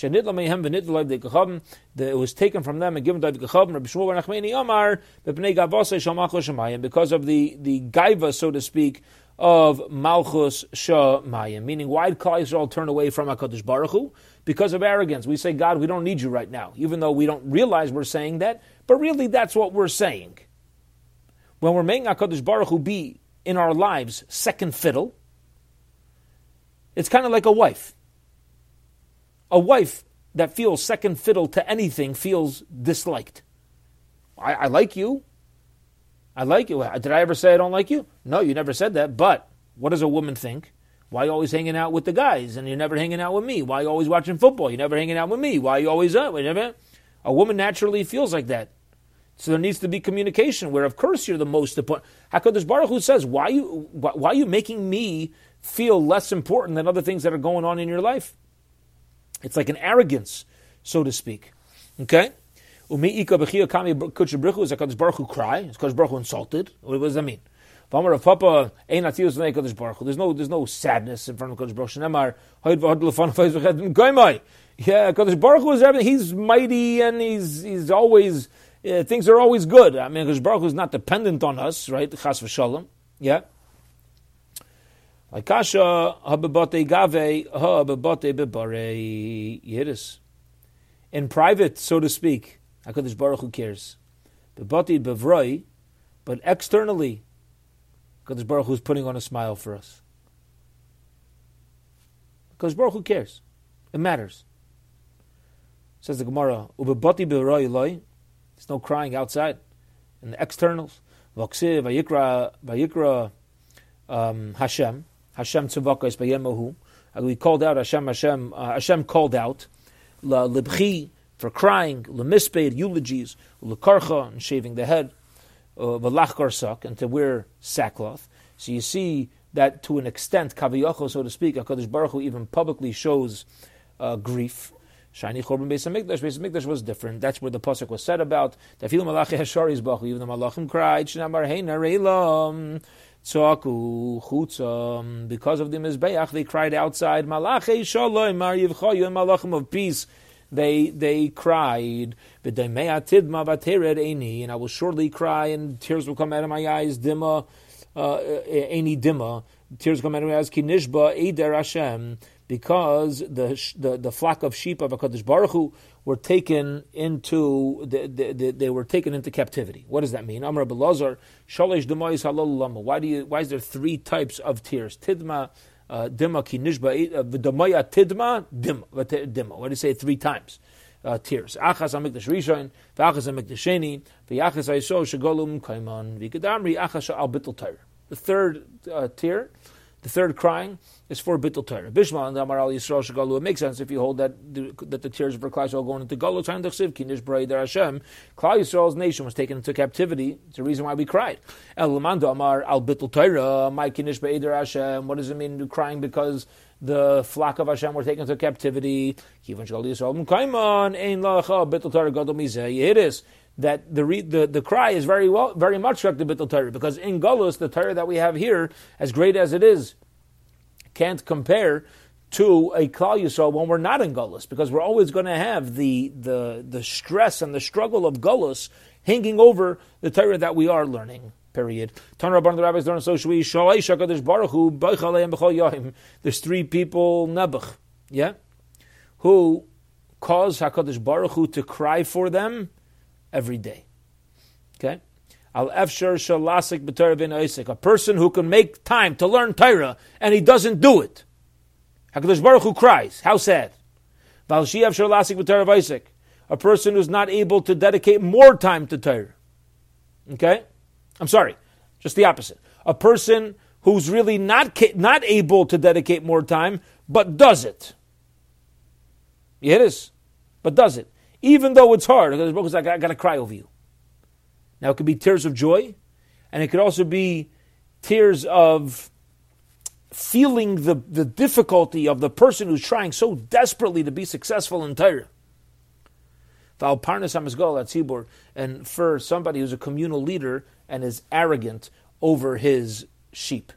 It was taken from them and given to the gechavim. Rabbi Shmuel Nachmani shemayim because of the the gaiva, so to speak, of Malchus Shemayim, meaning why did Klal Yisrael turn away from Hakadosh Baruch Hu? Because of arrogance. We say, God, we don't need you right now, even though we don't realize we're saying that. But really, that's what we're saying. When we're making Hakadosh Baruch Hu be in our lives second fiddle, it's kind of like a wife. A wife that feels second fiddle to anything feels disliked. I, I like you. I like you. Did I ever say I don't like you? No, you never said that. But what does a woman think? Why you always hanging out with the guys and you're never hanging out with me? Why you always watching football? You're never hanging out with me. Why you always uh, never? A woman naturally feels like that. So there needs to be communication. Where of course you're the most important. Hakadosh Baruch Hu says, "Why you why are you making me feel less important than other things that are going on in your life?" It's like an arrogance, so to speak. Okay. Umi ika b'chia kami kudsha brichu is Hakadosh Baruch Hu cry. Is Hakadosh Baruch Hu insulted? What does that mean? V'amar of. There's no there's no sadness in front of Hakadosh Baruch Hu. Yeah, Hakadosh Baruch Hu is everything. He's mighty and he's he's always uh, things are always good. I mean, Hakadosh Baruch Hu is not dependent on us, right? Chas v'shalom. Yeah. Like kasha hababate gave hababate bebare yidis. In private, so to speak, Hakadosh Baruch Hu cares. Bebati bevroi, but externally, Hakadosh Baruch Hu is putting on a smile for us. Because Baruch Hu cares. It matters. Says the Gemara, Ubebati bevroi loy. There's no crying outside. In the externals, Vayikra, Vayikra, um, Hashem, Hashem Tzavakas Bayemohu. We called out Hashem, Hashem, uh, Hashem called out, La Libchi, for crying, lemispeid, eulogies, lekarcha, and shaving the head, velachkar sak, and to wear sackcloth. So you see that to an extent, kaviyacho, so to speak, HaKadosh Baruch Hu even publicly shows uh, grief. Shiny Chorban Beis Hamikdash. Beis Hamikdash was different. That's where the pasuk was said about. Even the malachim cried. Tzaku chutzam. Because of the mizbeach, they cried outside. Malachei shalom mar yivchayu malachim of peace they they cried, and I will surely cry, and tears will come out of my eyes. Dima, any uh, dima, tears come out of my eyes. Kinishba eder Hashem, because the the the flock of sheep of Hakadosh Baruch Hu were taken into the, the, the, they were taken into captivity. What does that mean? Amar Belazar, Shalish Why do you? Why is there three types of tears? Tidma uh, dima ki nishba uh, tidma dima dima. What do you say three times? Uh, tears. Achas amikdash rishon, v'achas amikdash sheni, v'yachas aisho shagolum kaiman, v'ikadamri achas al bittel The third uh, tier the third crying is for Bittul Torah. Bishma and Amar al Yisrael Shagalu. It makes sense if you hold that the, that the tears for Klal Yisrael going into Galu. Time Dechsiv Kinish B'Rei Hashem. Klal Yisrael's nation was taken into captivity. It's the reason why we cried. El Amar al Bittul Torah. My Kinish B'Rei Hashem. What does it mean to crying because the flock of Hashem were taken into captivity? Kivon Shgal Yisrael Kaiman Ein Lacha Bittul Torah Gadol Mizeh Yidis that the, re, the the cry is very well, very much like the Bittul Torah, because in Golus, the Torah that we have here, as great as it is, can't compare to a Klal Yisrael when we're not in Golus, because we're always going to have the, the, the stress and the struggle of Golus hanging over the Torah that we are learning. Period. There's three people nebuch, yeah, who cause Hakadosh Baruch Hu to cry for them every day. Okay? Al efshar shalasik b'Torah a person who can make time to learn Torah and he doesn't do it. Hakadosh Baruch Hu cries. How sad. Val shiav shalasik b'Torah Isaac, a person who's not able to dedicate more time to Torah. Okay, I'm sorry, just the opposite. A person who's really not not able to dedicate more time, but does it. It is, but does it even though it's hard. Because I got to cry over you. Now it could be tears of joy, and it could also be tears of feeling the, the difficulty of the person who's trying so desperately to be successful in Torah. And for somebody who's a communal leader and is arrogant over his sheep,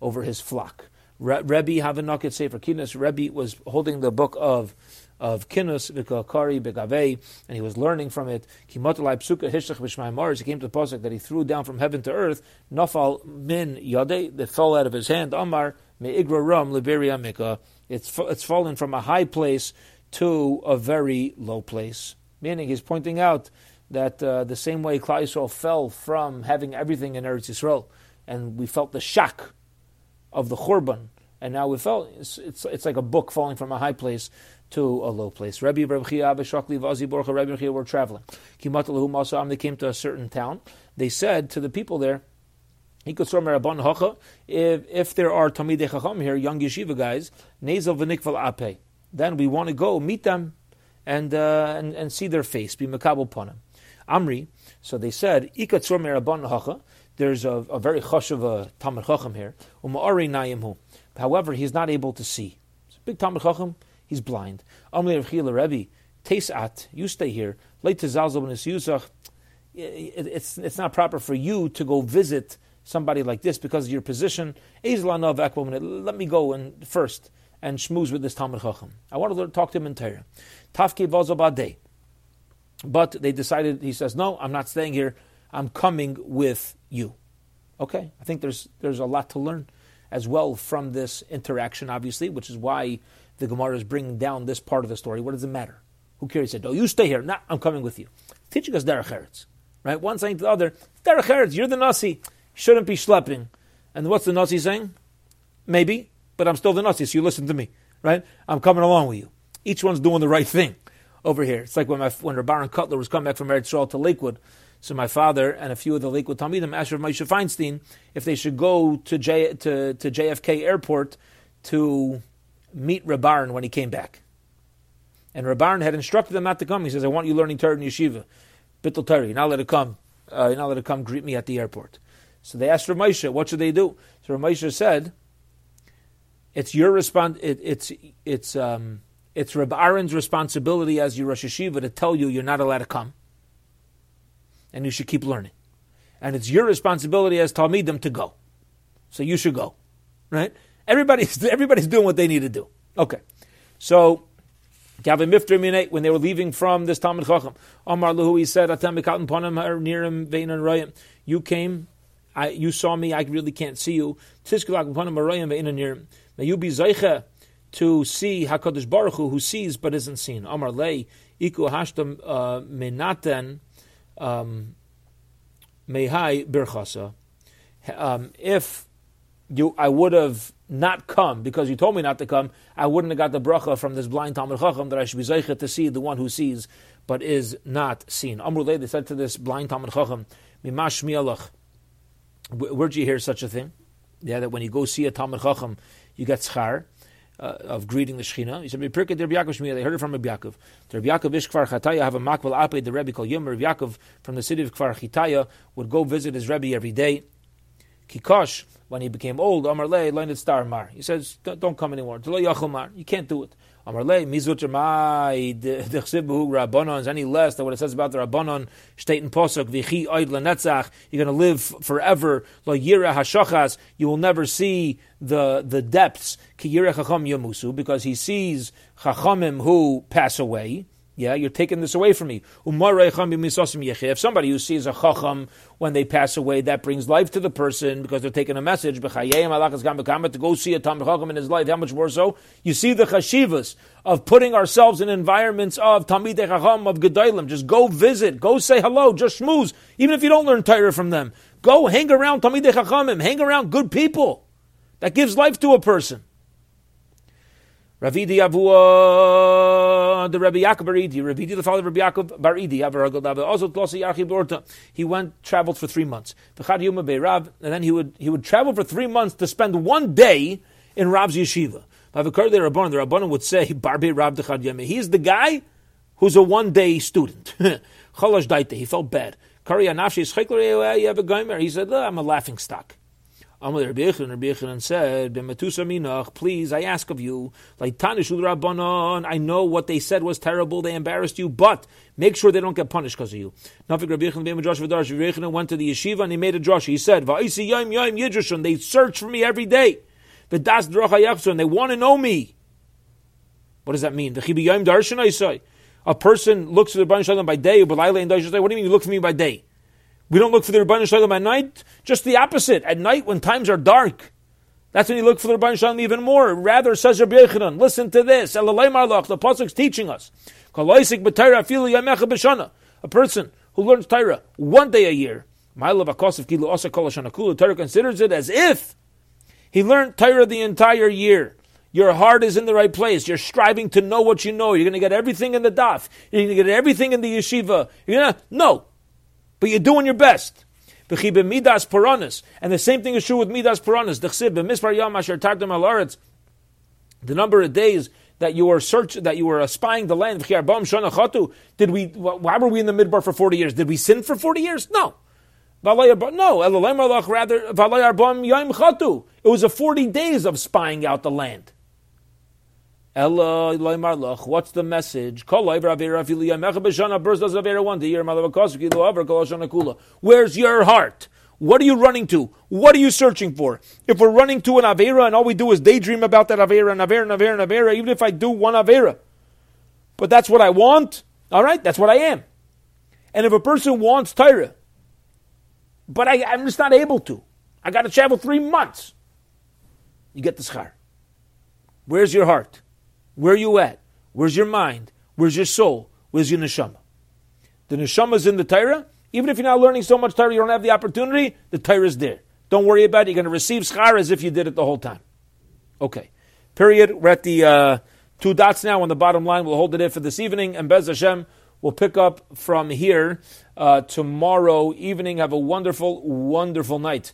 over his flock. Rebbe Havanaket Sefer Kinas, Rebbe was holding the book of of Kinus Vikakari Begave, and he was learning from it. Kimotalai Psuka Hishach Bishmai He came to the pasuk that he threw down from heaven to earth. Nafal min Yade that fell out of his hand. Amar Meigra Ram Liberia Mika. It's it's fallen from a high place to a very low place. Meaning, he's pointing out that uh, the same way Klal Yisrael fell from having everything in Eretz Yisrael, and we felt the shock of the Churban, and now we felt it's, it's, it's like a book falling from a high place to a low place. Rabbi Rabbi Shakli Vazi Borcha Rabbi Chia were traveling. They came to a certain town. They said to the people there, if, if there are Tamidei Chacham here, young yeshiva guys, Nezel v'nikval ape, then we want to go meet them and, uh, and, and see their face, be makabel ponim. Amri, so they said, ikatzor merabban hacha, there's a, a very chashuv uh, Talmud Chacham here, uma'ari nayimhu. However, he's not able to see. It's a big Talmud Chacham, he's blind. Amri Rechila Rebbe, Tesat, you stay here. Late to Zalzal it's it's not proper for you to go visit somebody like this because of your position. Let me go and first and schmooze with this Talmud Chacham. I want to talk to him in Torah. Tafke Vazobadeh. But they decided, he says, no, I'm not staying here. I'm coming with you. Okay, I think there's there's a lot to learn as well from this interaction, obviously, which is why the Gemara is bringing down this part of the story. What does it matter? Who cares? He said, "Oh, you stay here. Nah, I'm coming with you." Teaching us derech eretz, right? One saying to the other, "Derech eretz, you're the nasi. Shouldn't be schlepping." And what's the nasi saying? Maybe, but I'm still the nasi, so you listen to me, right? I'm coming along with you. Each one's doing the right thing over here. It's like when my when Reb Aaron Kotler was coming back from Eretz Yisrael to Lakewood. So my father and a few of the Lakewood Talmidim asked Rav Moshe Feinstein if they should go to, J, to, to JFK Airport to meet Reb Aaron when he came back. And Reb Aaron had instructed them not to come. He says, I want you learning Torah in yeshiva. Bittul Torah. You're not let it come. Uh, you're not let it come greet me at the airport. So they asked Rav Moshe, what should they do? So Rav Moshe said, it's your response. It, it's it's um, it's Reb Aaron's responsibility as your Rosh Yeshiva to tell you you're not allowed to come, and you should keep learning, and it's your responsibility as Talmidim to go, so you should go, right? Everybody's everybody's doing what they need to do. Okay, so. Gavim Ifriminate, when they were leaving from this Talmud Chacham, Omar Lahu, he said, You came, I, you saw me, I really can't see you. May you be Zaycha to see Hakadosh Baruch Hu, who sees but isn't seen. Amar lei iku hashtam uh, menaten mehai birchasa. Um, if you, I would have not come because you told me not to come. I wouldn't have got the bracha from this blind Talmud Chacham that I should be zeichet to see the one who sees but is not seen. Amr they said to this blind Talmud Chacham, "Mimash mialach." Where'd you hear such a thing? Yeah, that when you go see a Talmud Chacham, you get schar uh, of greeting the Shechina. He said, Rabbi Yaakov they heard it from Rabbi Yaakov. Rabbi Yaakov Ish Chataya have a makbal ape, the Rebbe called Yom. Rabbi Yaakov from the city of Kfar Chitaya would go visit his Rebbe every day. Kikosh, when he became old, Amar Le, learned star mar. He says, don't come anymore. You can't do it. Amarle, Mizut Mai, Dechsibu Rabbanon, is any less than what it says about the Rabbanon, State Posuk, Vichi Oid Lenetzach, you're going to live forever, Lo Yira Hashachas, you will never see the, the depths, Ki Yira Chacham Yamusu, because he sees Chachamim who pass away, yeah, you're taking this away from me. If somebody who sees a chacham when they pass away, that brings life to the person because they're taking a message. To go see a Talmud Chacham in his life, how much more so? You see the chashivas of putting ourselves in environments of Talmid Chacham, of Gedolim. Just go visit, go say hello, just schmooze. Even if you don't learn Torah from them, go hang around Talmid Chachamim, hang around good people. That gives life to a person. Ravidi Avua, the Rabbi Yaakov Baridi, Ravidi, the father of Rabbi Yaakov Baridi, also Tlosi Yarchi Borta. He went, traveled for three months. V'chad Yuma Rav, and then he would, he would travel for three months to spend one day in Rav's yeshiva. The Rabbanon, the Rabbanon would say, Barbe Rav Dechad Yeme. He's the guy who's a one day student. Chalash Daite, he felt bad. He said, I'm a laughing stock. Amal Rabbi Yechon, Rabbi Yechon said, "B'matusa minach, please, I ask of you, like Tanishul Rabbanon. I know what they said was terrible. They embarrassed you, but make sure they don't get punished because of you." Nafik Rabbi Yechon, Rabbi Josh Rabbi Yechon went to the yeshiva and he made a drush. He said, "Va'isi yom yom yidrashon." They search for me every day. V'das drachayachson. They want to know me. What does that mean? The chibiyayim darshan I say. A person looks at the Shalom by day, but and What do you mean you look for me by day? We don't look for the Ribono Shel Olam at night. Just the opposite. At night, when times are dark, that's when you look for the Ribono Shel Olam even more. Rather, says Rabbi Yechanan, listen to this. The pasuk's teaching us. A person who learns Torah one day a year, Torah considers it as if he learned Torah the entire year. Your heart is in the right place. You're striving to know what you know. You're going to get everything in the daf. You're going to get everything in the yeshiva. You're going to, no. But you're doing your best. midas puranas. And the same thing is true with midas puranas. The number of days that you were search that you were spying the land. Did we? Why were we in the midbar for forty years? Did we sin for forty years? No. No, rather, it was a 40 days of spying out the land. What's the message? Where's your heart? What are you running to? What are you searching for? If we're running to an Avera and all we do is daydream about that Avera and Avera and Avera and Avera, even if I do one Avera, but that's what I want, all right, that's what I am. And if a person wants Torah, but I, I'm just not able to, I got to travel three months, you get the schar. Where's your heart? Where are you at? Where's your mind? Where's your soul? Where's your neshama? The neshama is in the Torah, even if you're not learning so much Torah, you don't have the opportunity, the Torah is there. Don't worry about it. You're going to receive schar as if you did it the whole time. Okay. Period. We're at the uh, two dots now on the bottom line. We'll hold it in for this evening. And Bez Hashem, we'll pick up from here uh, tomorrow evening. Have a wonderful, wonderful night.